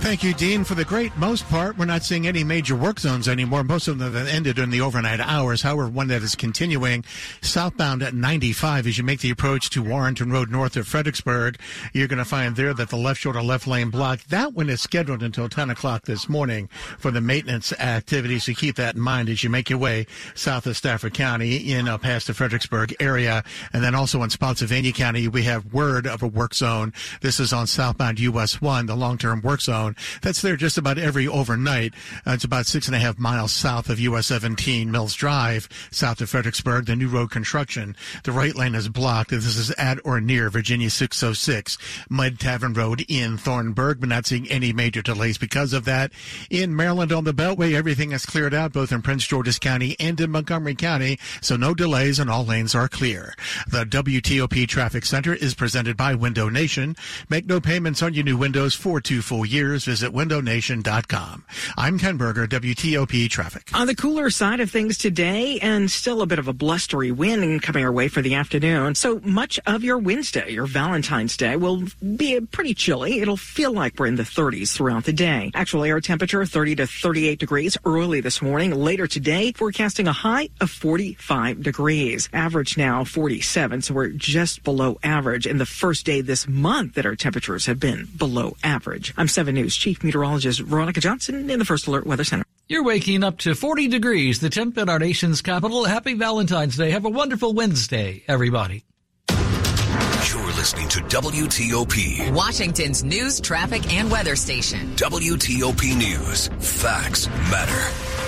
Thank you, Dean. For the great most part, we're not seeing any major work zones anymore. Most of them have ended in the overnight hours. However, one that is continuing southbound at 95 as you make the approach to Warrenton Road north of Fredericksburg, you're going to find there that the left shoulder left lane block. That one is scheduled until 10 o'clock this morning for the maintenance activities. So keep that in mind as you make your way south of Stafford County in uh, past the Fredericksburg area. And then also in Spotsylvania County, we have word of a work zone. This is on southbound US 1, the long-term work zone that's there just about every overnight. Uh, it's about six and a half miles south of US 17 Mills Drive, south of Fredericksburg. The new road construction. The right lane is blocked. This is at or near Virginia 606 Mud Tavern Road in Thornburg, but not seeing any major delays because of that. In Maryland on the Beltway, everything is cleared out both in Prince George's County and in Montgomery County, so no delays and all lanes are clear. The WTOP Traffic Center is presented by Window Nation. Make no payments on your new windows for two full years. Visit windownation.com. I'm Ken Berger, WTOP Traffic. On the cooler side of things today, and still a bit of a blustery wind coming our way for the afternoon. So much of your Wednesday, your Valentine's Day, will be pretty chilly. It'll feel like we're in the 30s throughout the day. Actual air temperature 30 to 38 degrees early this morning. Later today, forecasting a high of 45 degrees. Average now 47, so we're just below average. And the first day this month that our temperatures have been below average. I'm 7 News Chief Meteorologist Veronica Johnson in the First Alert Weather Center. You're waking up to 40 degrees, the temp in our nation's capital. Happy Valentine's Day. Have a wonderful Wednesday, everybody. You're listening to WTOP, Washington's news, traffic, and weather station. WTOP News. Facts matter.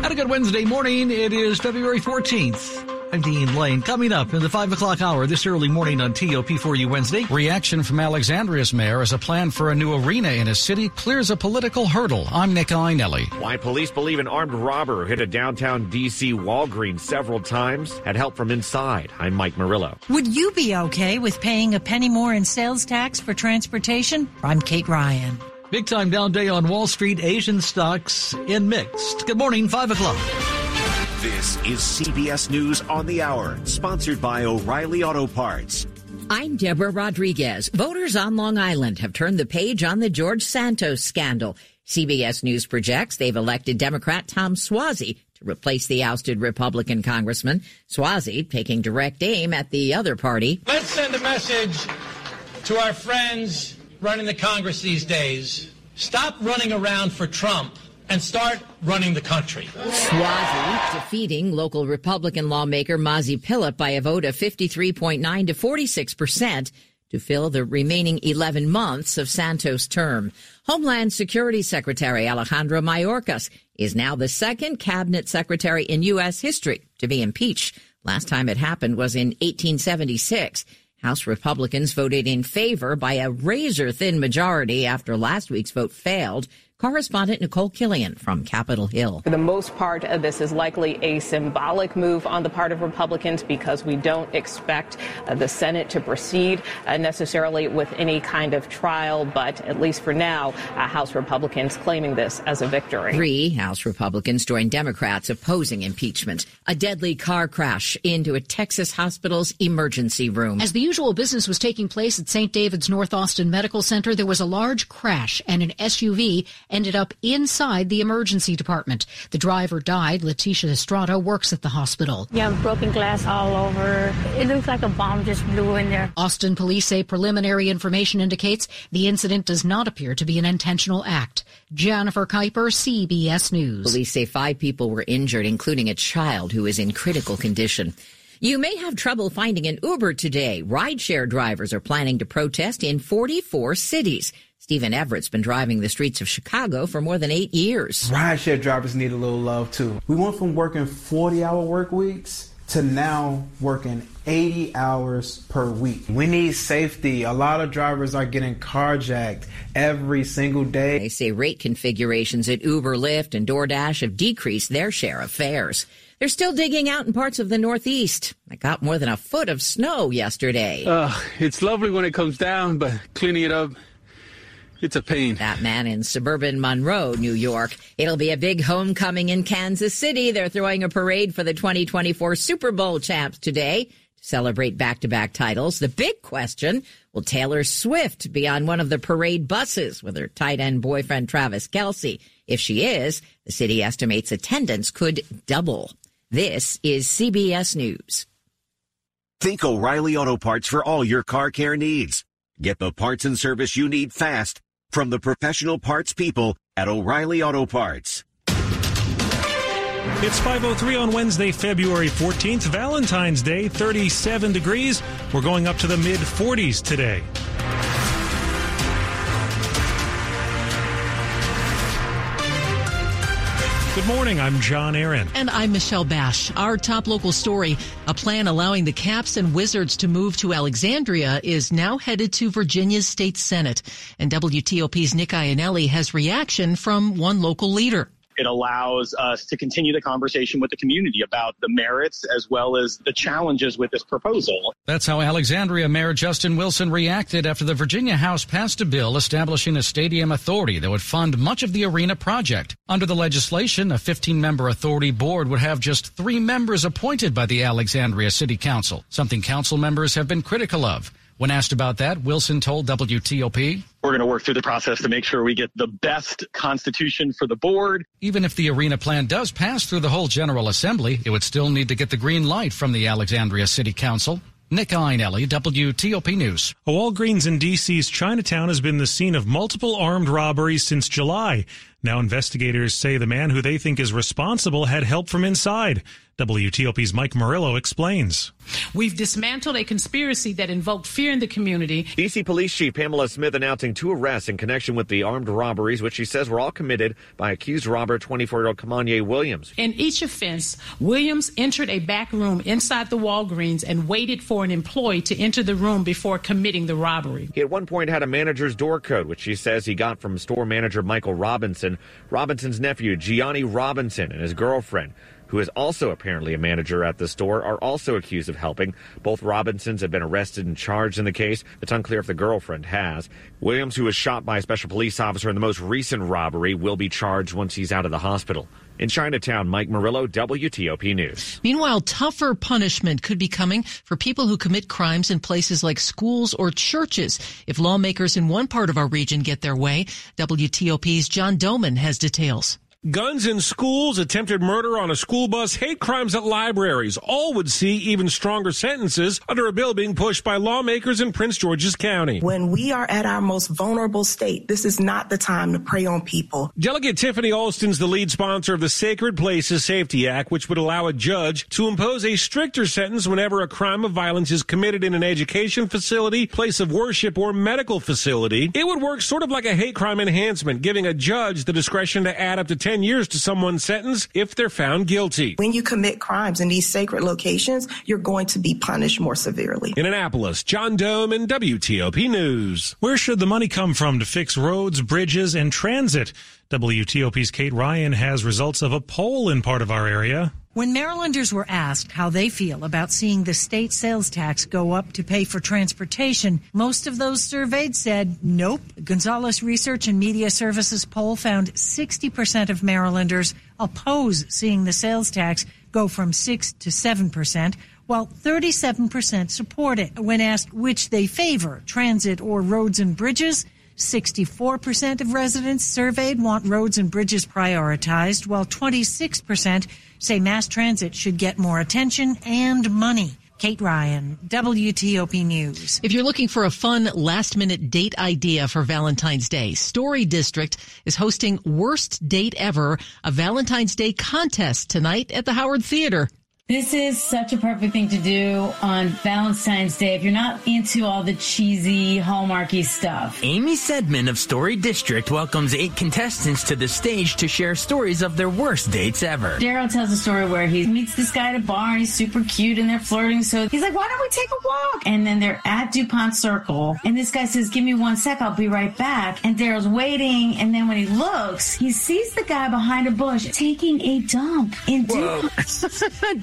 Had a good Wednesday morning. It is February 14th. I'm Dean Lane. Coming up in the 5 o'clock hour this early morning on TOP4U Wednesday. Reaction from Alexandria's mayor as a plan for a new arena in his city clears a political hurdle. I'm Nick Iannelli. Why police believe an armed robber hit a downtown D.C. Walgreens several times had help from inside. I'm Mike Murillo. Would you be okay with paying a penny more in sales tax for transportation? I'm Kate Ryan. Big time down day on Wall Street. Asian stocks in mixed. Good morning, 5 o'clock. This is CBS News on the Hour, sponsored by O'Reilly Auto Parts. I'm Deborah Rodriguez. Voters on Long Island have turned the page on the George Santos scandal. CBS News projects they've elected Democrat Tom Suozzi to replace the ousted Republican congressman. Suozzi taking direct aim at the other party. Let's send a message to our friends running the Congress these days. Stop running around for Trump and start running the country. Suozzi defeating local Republican lawmaker Mazi Pilip by a vote of 53.9 to 46 percent to fill the remaining 11 months of Santos' term. Homeland Security Secretary Alejandro Mayorkas is now the second cabinet secretary in U.S. history to be impeached. Last time it happened was in 1876. House Republicans voted in favor by a razor thin majority after last week's vote failed. Correspondent Nicole Killion from Capitol Hill. For the most part, uh, this is likely a symbolic move on the part of Republicans because we don't expect uh, the Senate to proceed uh, necessarily with any kind of trial. But at least for now, uh, House Republicans claiming this as a victory. Three House Republicans joined Democrats opposing impeachment. A deadly car crash into a Texas hospital's emergency room. As the usual business was taking place at St. David's North Austin Medical Center, there was a large crash and an SUV ended up inside the emergency department. The driver died. Letitia Estrada works at the hospital. Yeah, broken glass all over. It looks like a bomb just blew in there. Austin police say preliminary information indicates the incident does not appear to be an intentional act. Jennifer Kuiper, CBS News. Police say five people were injured, including a child who is in critical condition. You may have trouble finding an Uber today. Rideshare drivers are planning to protest in 44 cities. Stephen Everett's been driving the streets of Chicago for more than eight years. Rideshare drivers need a little love too. We went from working 40 hour work weeks to now working 80 hours per week. We need safety. A lot of drivers are getting carjacked every single day. They say rate configurations at Uber, Lyft, and DoorDash have decreased their share of fares. They're still digging out in parts of the Northeast. I got more than a foot of snow yesterday. Uh, it's lovely when it comes down, but cleaning it up it's a pain. That man in suburban Monroe, New York. It'll be a big homecoming in Kansas City. They're throwing a parade for the 2024 Super Bowl champs today to celebrate back to back titles. The big question will Taylor Swift be on one of the parade buses with her tight end boyfriend Travis Kelce? If she is, the city estimates attendance could double. This is CBS News. Think O'Reilly Auto Parts for all your car care needs. Get the parts and service you need fast from the professional parts people at O'Reilly Auto Parts. It's 503 on Wednesday, February 14th, Valentine's Day, 37 degrees. We're going up to the mid 40s today. Good morning. I'm John Aaron. And I'm Michelle Basch. Our top local story a plan allowing the Caps and Wizards to move to Alexandria is now headed to Virginia's state Senate. And WTOP's Nick Iannelli has reaction from one local leader. It allows us to continue the conversation with the community about the merits as well as the challenges with this proposal. That's how Alexandria Mayor Justin Wilson reacted after the Virginia House passed a bill establishing a stadium authority that would fund much of the arena project. Under the legislation, a 15 member authority board would have just three members appointed by the Alexandria City Council, something council members have been critical of. When asked about that, Wilson told WTOP, We're going to work through the process to make sure we get the best constitution for the board. Even if the arena plan does pass through the whole General Assembly, it would still need to get the green light from the Alexandria City Council. Nick Iannelli, WTOP News. A Walgreens in D.C.'s Chinatown has been the scene of multiple armed robberies since July. Now investigators say the man who they think is responsible had help from inside. WTOP's Mike Murillo explains. We've dismantled a conspiracy that invoked fear in the community. DC Police Chief Pamela Smith announcing two arrests in connection with the armed robberies, which she says were all committed by accused robber 24 year old Kamanye Williams. In each offense, Williams entered a back room inside the Walgreens and waited for an employee to enter the room before committing the robbery. He at one point had a manager's door code, which she says he got from store manager Michael Robinson. Robinson's nephew, Gianni Robinson, and his girlfriend who is also apparently a manager at the store, are also accused of helping. Both Robinsons have been arrested and charged in the case. It's unclear if the girlfriend has. Williams, who was shot by a special police officer in the most recent robbery, will be charged once he's out of the hospital. In Chinatown, Mike Murillo, WTOP News. Meanwhile, tougher punishment could be coming for people who commit crimes in places like schools or churches. If lawmakers in one part of our region get their way, WTOP's John Domen has details. Guns in schools, attempted murder on a school bus, hate crimes at libraries, all would see even stronger sentences under a bill being pushed by lawmakers in Prince George's County. When we are at our most vulnerable state, this is not the time to prey on people. Delegate Tiffany Alston's the lead sponsor of the Sacred Places Safety Act, which would allow a judge to impose a stricter sentence whenever a crime of violence is committed in an education facility, place of worship, or medical facility. It would work sort of like a hate crime enhancement, giving a judge the discretion to add up to 10 years to someone's sentence if they're found guilty. When you commit crimes in these sacred locations, you're going to be punished more severely. In Annapolis, John Domen WTOP News. Where should the money come from to fix roads, bridges, and transit? WTOP's Kate Ryan has results of a poll in part of our area. When Marylanders were asked how they feel about seeing the state sales tax go up to pay for transportation, most of those surveyed said nope. Gonzalez Research and Media Services poll found 60% of Marylanders oppose seeing the sales tax go from 6 to 7%, while 37% support it. When asked which they favor, transit or roads and bridges, 64% of residents surveyed want roads and bridges prioritized, while 26% say mass transit should get more attention and money. Kate Ryan, WTOP News. If you're looking for a fun last minute date idea for Valentine's Day, Story District is hosting Worst Date Ever, a Valentine's Day contest tonight at the Howard Theater. This is such a perfect thing to do on Valentine's Day if you're not into all the cheesy, hallmarky stuff. Amy Saidman of Story District welcomes eight contestants to the stage to share stories of their worst dates ever. Daryl tells a story where he meets this guy at a bar and he's super cute and they're flirting. So he's like, why don't we take a walk? And then they're at DuPont Circle and this guy says, give me one sec, I'll be right back. And Daryl's waiting. And then when he looks, he sees the guy behind a bush taking a dump in DuPont.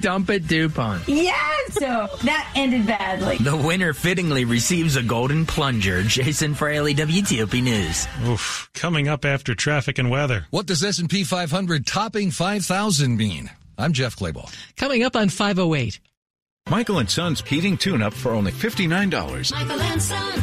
Dump at DuPont. Yes! So that ended badly. The winner fittingly receives a golden plunger. Jason Fraley, WTOP News. Oof. Coming up after traffic and weather. What does S&P 500 topping 5,000 mean? I'm Jeff Clabaugh. Coming up on 508. Michael and Son's heating tune-up for only $59. Michael and Son.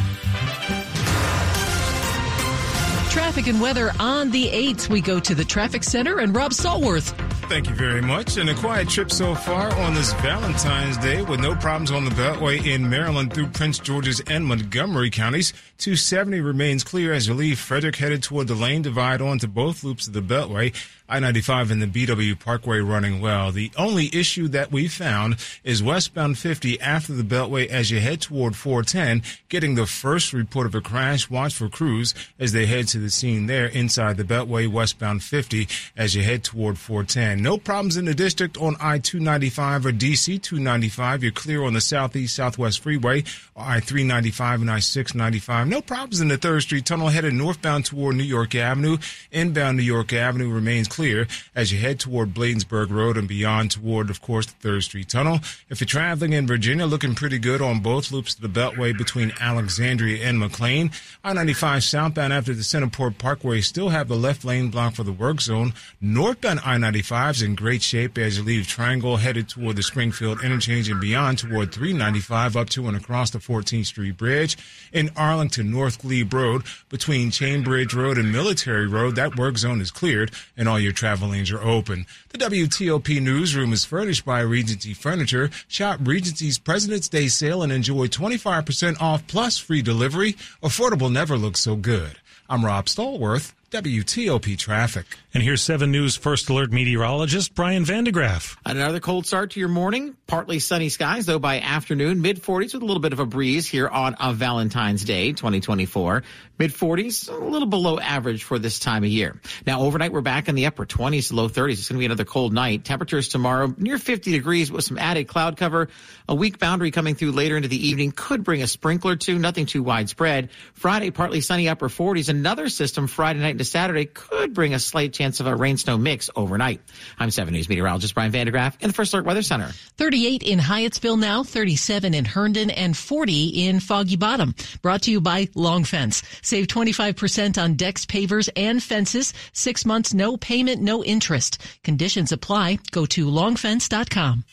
Traffic and weather on the 8th. We go to the traffic center and Rob Stallworth. Thank you very much. And a quiet trip so far on this Valentine's Day with no problems on the Beltway in Maryland through Prince George's and Montgomery counties. 270 remains clear as you leave Frederick headed toward the lane divide onto both loops of the Beltway. I-95 and the BW Parkway running well. The only issue that we found is westbound 50 after the Beltway as you head toward 410, getting the first report of a crash. Watch for crews as they head to the scene there inside the Beltway westbound 50 as you head toward 410. And no problems in the district on I 295 or DC 295. You're clear on the Southeast Southwest Freeway, I 395 and I 695. No problems in the 3rd Street Tunnel headed northbound toward New York Avenue. Inbound New York Avenue remains clear as you head toward Bladensburg Road and beyond toward, of course, the 3rd Street Tunnel. If you're traveling in Virginia, looking pretty good on both loops of the Beltway between Alexandria and McLean. I 95 southbound after the Centreport Parkway still have the left lane blocked for the work zone. Northbound I 95 95's in great shape as you leave Triangle headed toward the Springfield interchange and beyond toward 395 up to and across the 14th Street Bridge. In Arlington, North Glebe Road between Chain Bridge Road and Military Road, that work zone is cleared and all your travel lanes are open. The WTOP newsroom is furnished by Regency Furniture. Shop Regency's President's Day sale and enjoy 25% off plus free delivery. Affordable never looks so good. I'm Rob Stallworth WTOP traffic. And here's 7 News First Alert meteorologist Brian van de Graaff. Another cold start to your morning. Partly sunny skies, though by afternoon, mid 40s with a little bit of a breeze here on a Valentine's Day 2024. Mid 40s, a little below average for this time of year. Now, overnight, we're back in the upper 20s to low 30s. It's going to be another cold night. Temperatures tomorrow near 50 degrees with some added cloud cover. A weak boundary coming through later into the evening could bring a sprinkler too, nothing too widespread. Friday, partly sunny upper 40s. Another system Friday night into Saturday could bring a slight chance of a rain snow mix overnight. I'm 7 News meteorologist Brian van de Graaff in the First Alert Weather Center. 38 in Hyattsville now, 37 in Herndon, and 40 in Foggy Bottom. Brought to you by Long Fence. Save 25% on decks, pavers, and fences. Six months, no payment, no interest. Conditions apply. Go to longfence.com.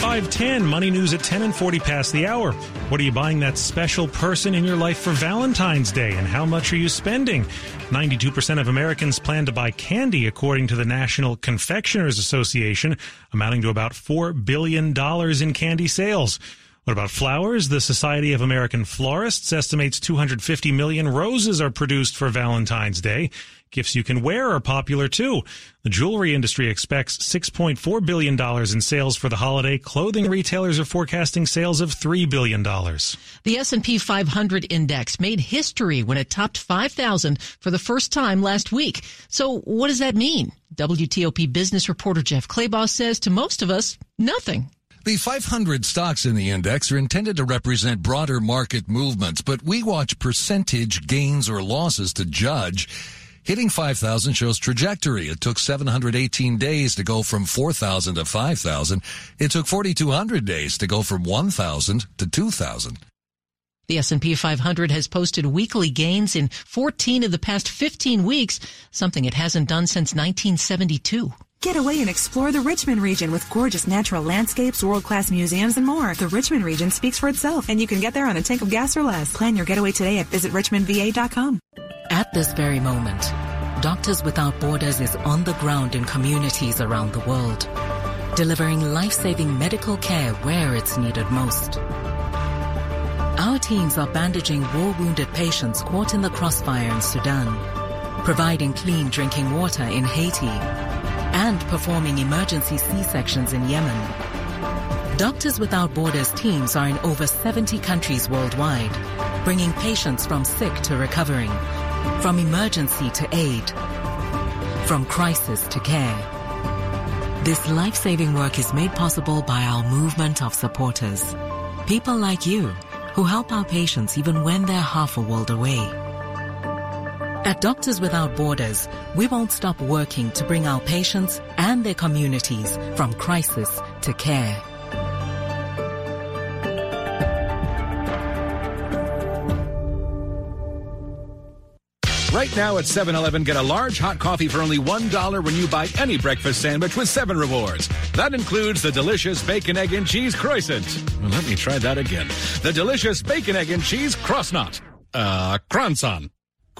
510 money news at 10 and 40 past the hour. What are you buying that special person in your life for Valentine's Day and how much are you spending? 92% of Americans plan to buy candy according to the National Confectioners Association, amounting to about $4 billion in candy sales. What about flowers? The Society of American Florists estimates 250 million roses are produced for Valentine's Day. Gifts you can wear are popular too. The jewelry industry expects $6.4 billion in sales for the holiday. Clothing retailers are forecasting sales of $3 billion. The S&P 500 index made history when it topped 5,000 for the first time last week. So what does that mean? WTOP business reporter Jeff Clabaugh says to most of us, nothing. The 500 stocks in the index are intended to represent broader market movements, but we watch percentage gains or losses to judge. Hitting 5,000 shows trajectory. It took 718 days to go from 4,000 to 5,000. It took 4,200 days to go from 1,000 to 2,000. The S&P 500 has posted weekly gains in 14 of the past 15 weeks, something it hasn't done since 1972. Get away and explore the Richmond region with gorgeous natural landscapes, world-class museums, and more. The Richmond region speaks for itself, and you can get there on a tank of gas or less. Plan your getaway today at visitrichmondva.com. At this very moment, Doctors Without Borders is on the ground in communities around the world, delivering life-saving medical care where it's needed most. Our teams are bandaging war-wounded patients caught in the crossfire in Sudan, providing clean drinking water in Haiti, and performing emergency C-sections in Yemen. Doctors Without Borders teams are in over 70 countries worldwide, bringing patients from sick to recovering, from emergency to aid, from crisis to care. This life-saving work is made possible by our movement of supporters. People like you, who help our patients even when they're half a world away. At Doctors Without Borders, we won't stop working to bring our patients and their communities from crisis to care. Right now at 7 Eleven, get a large hot coffee for only $1 when you buy any breakfast sandwich with 7 rewards. That includes the delicious bacon, egg, and cheese croissant. Let me try that again. The delicious bacon, egg, and cheese croissant. Uh, croissant.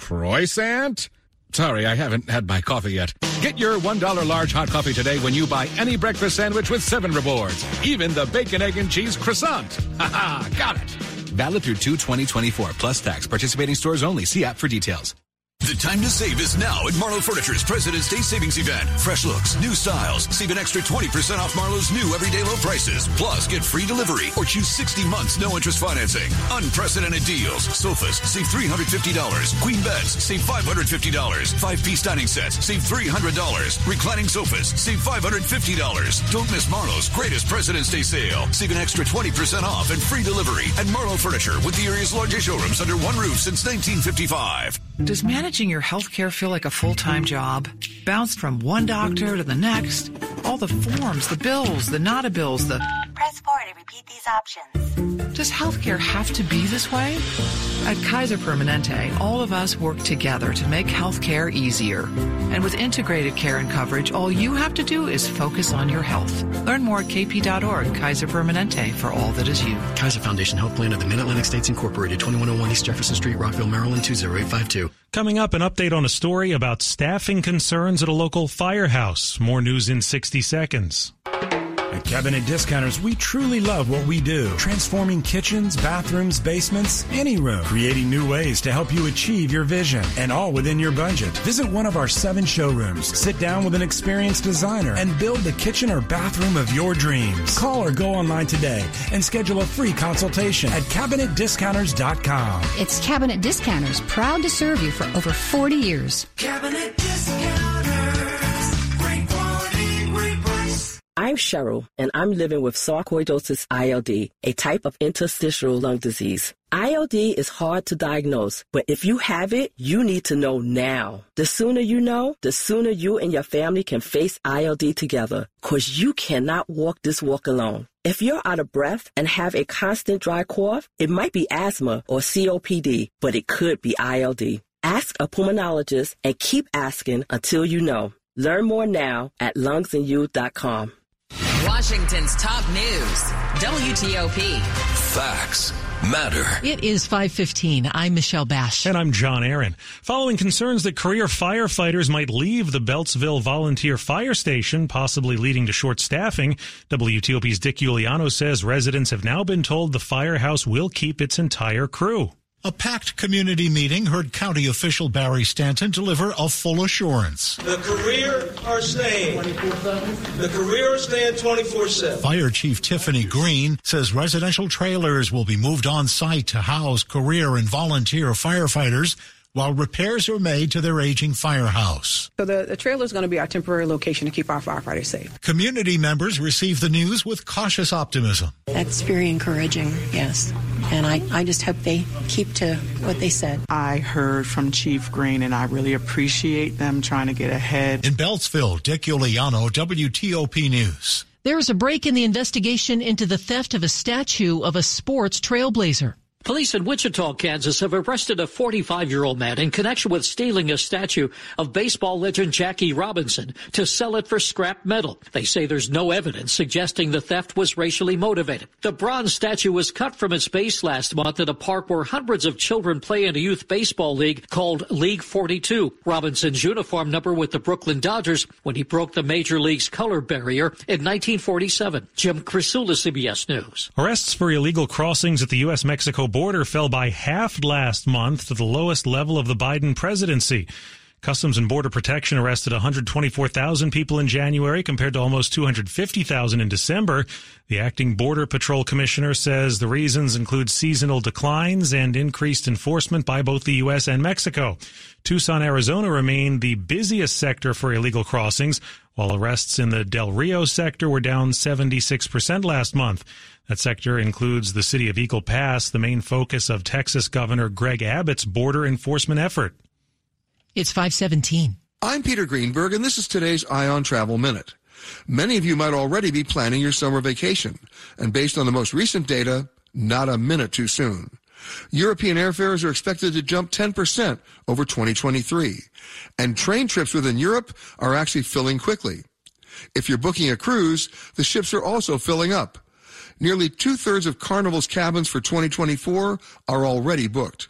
Croissant? Sorry, I haven't had my coffee yet. Get your $1 large hot coffee today when you buy any breakfast sandwich with 7 rewards. Even the bacon, egg, and cheese croissant. Ha ha, got it. Valid through 2 2024 plus tax. Participating stores only. See app for details. The time to save is now at Marlowe Furniture's President's Day Savings Event. Fresh looks, new styles. Save an extra 20% off Marlowe's new everyday low prices. Plus, get free delivery or choose 60 months no interest financing. Unprecedented deals. Sofas, save $350. Queen beds, save $550. Five-piece dining sets, save $300. Reclining sofas, save $550. Don't miss Marlowe's greatest President's Day sale. Save an extra 20% off and free delivery at Marlowe Furniture with the area's largest showrooms under one roof since 1955. Does managing your healthcare feel like a full time job? Bounced from one doctor to the next? All the forms, the bills, the not bills, the. Press 4 to repeat these options. Does healthcare have to be this way? At Kaiser Permanente, all of us work together to make healthcare easier. And with integrated care and coverage, all you have to do is focus on your health. Learn more at kp.org. Kaiser Permanente for all that is you. Kaiser Foundation Health Plan of the Mid-Atlantic States Incorporated, 2101 East Jefferson Street, Rockville, Maryland, 20852. Coming up, an update on a story about staffing concerns at a local firehouse. More news in 60 seconds. At Cabinet Discounters, we truly love what we do. Transforming kitchens, bathrooms, basements, any room. Creating new ways to help you achieve your vision. And all within your budget. Visit one of our seven showrooms. Sit down with an experienced designer and build the kitchen or bathroom of your dreams. Call or go online today and schedule a free consultation at CabinetDiscounters.com. It's Cabinet Discounters, proud to serve you for over 40 years. Cabinet Discounters. Cheryl, and I'm living with sarcoidosis ILD, a type of interstitial lung disease. ILD is hard to diagnose, but if you have it, you need to know now. The sooner you know, the sooner you and your family can face ILD together, cause you cannot walk this walk alone. If you're out of breath and have a constant dry cough, it might be asthma or COPD, but it could be ILD. Ask a pulmonologist and keep asking until you know. Learn more now at lungsandyou.com. Washington's top news, WTOP. Facts matter. It is 515. I'm Michelle Basch. And I'm John Aaron. Following concerns that career firefighters might leave the Beltsville Volunteer Fire Station, possibly leading to short staffing, WTOP's Dick Uliano says residents have now been told the firehouse will keep its entire crew. A packed community meeting heard county official Barry Stanton deliver a full assurance. The career are staying. The career are staying 24 7. Fire Chief Tiffany Green says residential trailers will be moved on site to house career and volunteer firefighters while repairs are made to their aging firehouse. So the, the trailer is going to be our temporary location to keep our firefighters safe. Community members receive the news with cautious optimism. That's very encouraging, yes. And I, I just hope they keep to what they said. I heard from Chief Green, and I really appreciate them trying to get ahead. In Beltsville, Dick Uliano, WTOP News. There's a break in the investigation into the theft of a statue of a sports trailblazer. Police in Wichita, Kansas have arrested a 45 year old man in connection with stealing a statue of baseball legend Jackie Robinson to sell it for scrap metal. They say there's no evidence suggesting the theft was racially motivated. The bronze statue was cut from its base last month at a park where hundreds of children play in a youth baseball league called League 42. Robinson's uniform number with the Brooklyn Dodgers when he broke the major league's color barrier in 1947. Jim Krasula, CBS News. Arrests for illegal crossings at the U.S. Mexico border fell by half last month to the lowest level of the Biden presidency. Customs and Border Protection arrested 124,000 people in January compared to almost 250,000 in December. The acting Border Patrol Commissioner says the reasons include seasonal declines and increased enforcement by both the U.S. and Mexico. Tucson, Arizona remained the busiest sector for illegal crossings, while arrests in the Del Rio sector were down 76% last month. That sector includes the city of Eagle Pass, the main focus of Texas Governor Greg Abbott's border enforcement effort. It's 517. I'm Peter Greenberg, and this is today's Eye on Travel Minute. Many of you might already be planning your summer vacation, and based on the most recent data, not a minute too soon. European airfares are expected to jump 10% over 2023, and train trips within Europe are actually filling quickly. If you're booking a cruise, the ships are also filling up. Nearly two-thirds of Carnival's cabins for 2024 are already booked.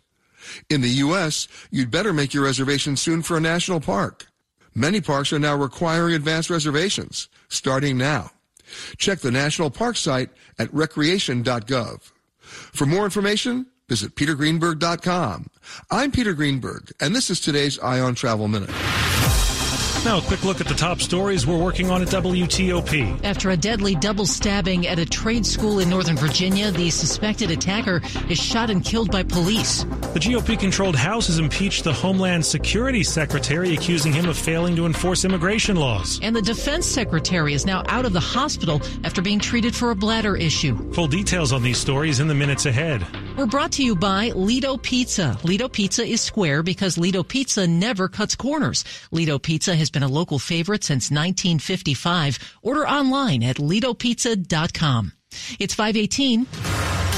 In the U.S., you'd better make your reservation soon for a national park. Many parks are now requiring advance reservations, starting now. Check the national park site at recreation.gov. For more information, visit petergreenberg.com. I'm Peter Greenberg, and this is today's Eye on Travel Minute. Now, a quick look at the top stories we're working on at WTOP. After a deadly double stabbing at a trade school in Northern Virginia, the suspected attacker is shot and killed by police. The GOP controlled House has impeached the Homeland Security Secretary, accusing him of failing to enforce immigration laws. And the defense secretary is now out of the hospital after being treated for a bladder issue. Full details on these stories in the minutes ahead. We're brought to you by Lido Pizza. Lido Pizza is square because Lido Pizza never cuts corners. Lido Pizza has been a local favorite since 1955. Order online at lidopizza.com. It's 518.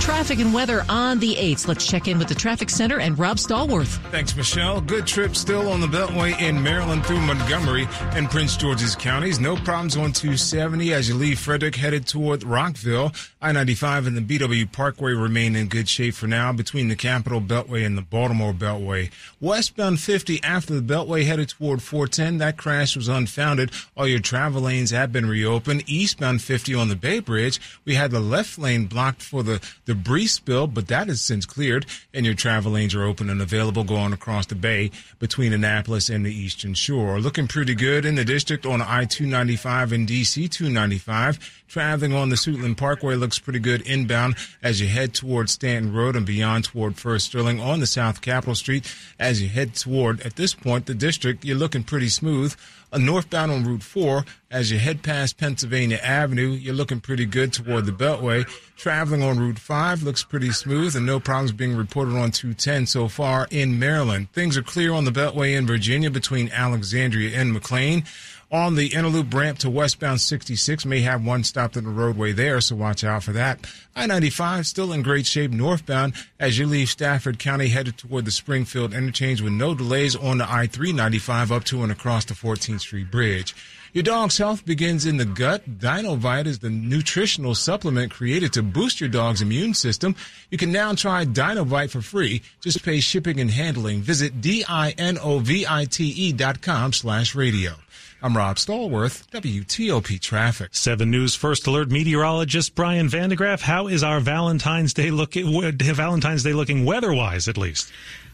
Traffic and weather on the 8th. Let's check in with the traffic center and Rob Stallworth. Thanks, Michelle. Good trip still on the Beltway in Maryland through Montgomery and Prince George's counties. No problems on 270 as you leave Frederick headed toward Rockville. I-95 and the BW Parkway remain in good shape for now between the Capitol Beltway and the Baltimore Beltway. Westbound 50 after the Beltway headed toward 410. That crash was unfounded. All your travel lanes have been reopened. Eastbound 50 on the Bay Bridge. We had the left lane blocked for the debris spill, but that has since cleared, and your travel lanes are open and available going across the bay between Annapolis and the Eastern Shore. Looking pretty good in the district on I-295 and DC-295. Traveling on the Suitland Parkway looks pretty good inbound as you head toward Stanton Road and beyond toward Firth Sterling on the South Capitol Street. As you head toward, at this point, the district, you're looking pretty smooth. Uh, northbound on Route 4, as you head past Pennsylvania Avenue, you're looking pretty good toward the Beltway. Traveling on Route 5 looks pretty smooth and no problems being reported on 210 so far in Maryland. Things are clear on the Beltway in Virginia between Alexandria and McLean. On the Inner Loop ramp to westbound 66 may have one stopped in the roadway there, so watch out for that. I-95 still in great shape northbound as you leave Stafford County headed toward the Springfield interchange with no delays on the I-395 up to and across the 14th Street Bridge. Your dog's health begins in the gut. Dinovite is the nutritional supplement created to boost your dog's immune system. You can now try Dinovite for free. Just pay shipping and handling. Visit D-I-N-O-V-I-T-E dot com slash radio. I'm Rob Stallworth, WTOP Traffic. 7 News First Alert meteorologist Brian van de Graaff. How is our Valentine's Day looking, Valentine's Day looking weather-wise at least?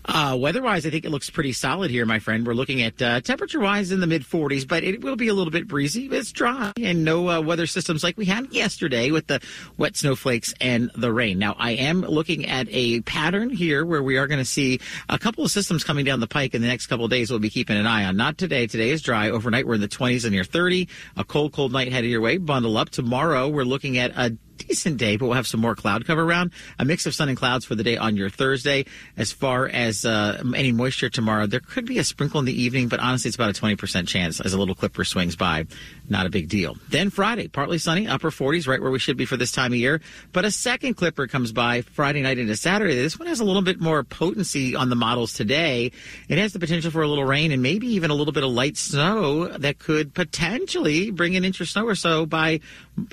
Uh, weather-wise, I think it looks pretty solid here, my friend. We're looking at uh, temperature-wise in the mid 40s, but it will be a little bit breezy. It's dry and no uh, weather systems like we had yesterday with the wet snowflakes and the rain. Now, I am looking at a pattern here where we are going to see a couple of systems coming down the pike in the next couple of days. We'll be keeping an eye on. Not today. Today is dry. Overnight, we're in the 20s and near 30. A cold, cold night headed your way. Bundle up. Tomorrow, we're looking at a decent day, but we'll have some more cloud cover around. A mix of sun and clouds for the day on your Thursday. As far as uh, any moisture tomorrow, there could be a sprinkle in the evening, but honestly, it's about a 20% chance as a little clipper swings by. Not a big deal. Then Friday, partly sunny, upper 40s, right where we should be for this time of year. But a second clipper comes by Friday night into Saturday. This one has a little bit more potency on the models today. It has the potential for a little rain and maybe even a little bit of light snow that could potentially bring an inch of snow or so by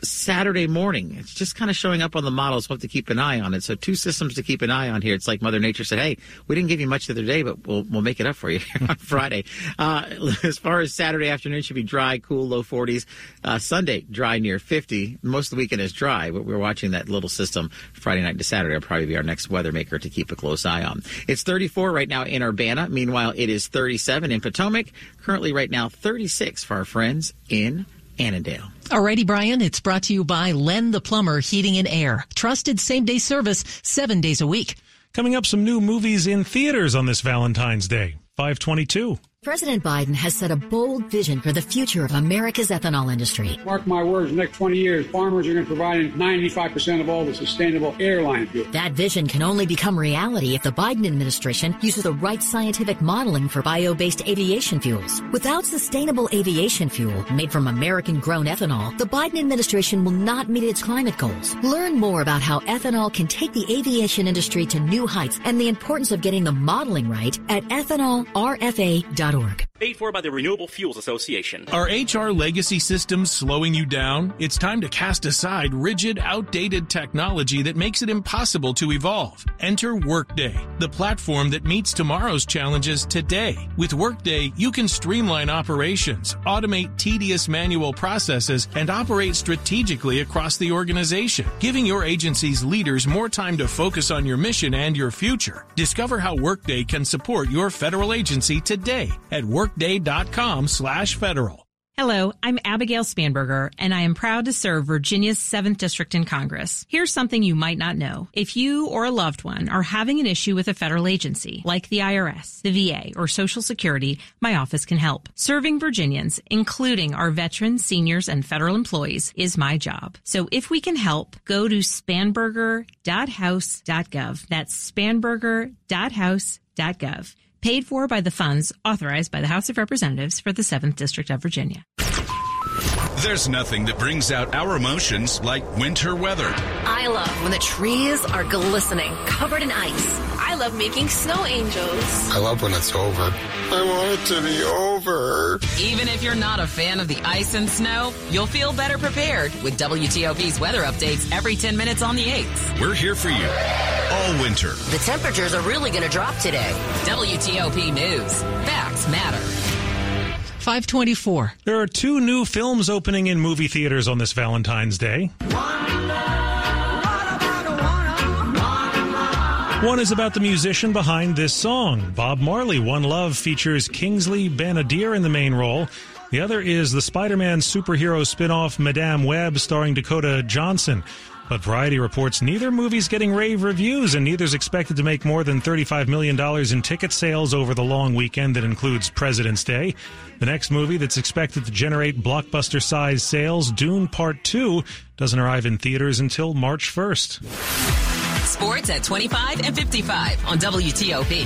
Saturday morning. It's just just kind of showing up on the models. We'll have to keep an eye on it. So two systems to keep an eye on here. It's like Mother Nature said, "Hey, we didn't give you much the other day, but we'll we'll make it up for you on Friday." Uh, as far as Saturday afternoon, should be dry, cool, low 40s. Uh, Sunday, dry near 50. Most of the weekend is dry. But we're watching that little system Friday night to Saturday. Will probably be our next weather maker to keep a close eye on. It's 34 right now in Urbana. Meanwhile, it is 37 in Potomac. Currently, right now, 36 for our friends in Annandale. Alrighty, Brian, it's brought to you by Len the Plumber Heating and Air. Trusted same day service seven days a week. Coming up, some new movies in theaters on this Valentine's Day. 522. President Biden has set a bold vision for the future of America's ethanol industry. Mark my words, the next 20 years, farmers are going to provide 95% of all the sustainable airline fuel. That vision can only become reality if the Biden administration uses the right scientific modeling for bio-based aviation fuels. Without sustainable aviation fuel made from American-grown ethanol, the Biden administration will not meet its climate goals. Learn more about how ethanol can take the aviation industry to new heights and the importance of getting the modeling right at ethanolrfa.org org. Paid for by the Renewable Fuels Association. Are HR legacy systems slowing you down? It's time to cast aside rigid, outdated technology that makes it impossible to evolve. Enter Workday, the platform that meets tomorrow's challenges today. With Workday, you can streamline operations, automate tedious manual processes, and operate strategically across the organization, giving your agency's leaders more time to focus on your mission and your future. Discover how Workday can support your federal agency today at workday.com slash federal. Hello, I'm Abigail Spanberger, and I am proud to serve Virginia's 7th District in Congress. Here's something you might not know. If you or a loved one are having an issue with a federal agency, like the IRS, the VA, or Social Security, my office can help. Serving Virginians, including our veterans, seniors, and federal employees, is my job. So if we can help, go to spanberger.house.gov. That's spanberger.house.gov paid for by the funds authorized by the House of Representatives for the 7th District of Virginia. There's nothing that brings out our emotions like winter weather. I love when the trees are glistening, covered in ice. I love making snow angels. I love when it's over. I want it to be over. Even if you're not a fan of the ice and snow, you'll feel better prepared with WTOP's weather updates every 10 minutes on the 8th. We're here for you all winter. The temperatures are really going to drop today. WTOP News. Facts matter. 524. There are two new films opening in movie theaters on this Valentine's Day. One is about the musician behind this song. Bob Marley, One Love, features Kingsley Ben-Adir in the main role. The other is the Spider Man superhero spin off Madame Web, starring Dakota Johnson. But Variety reports neither movie's getting rave reviews, and neither's expected to make more than $35 million in ticket sales over the long weekend that includes President's Day. The next movie that's expected to generate blockbuster size sales, Dune Part 2, doesn't arrive in theaters until March 1st. Sports at 25 and 55 on WTOP.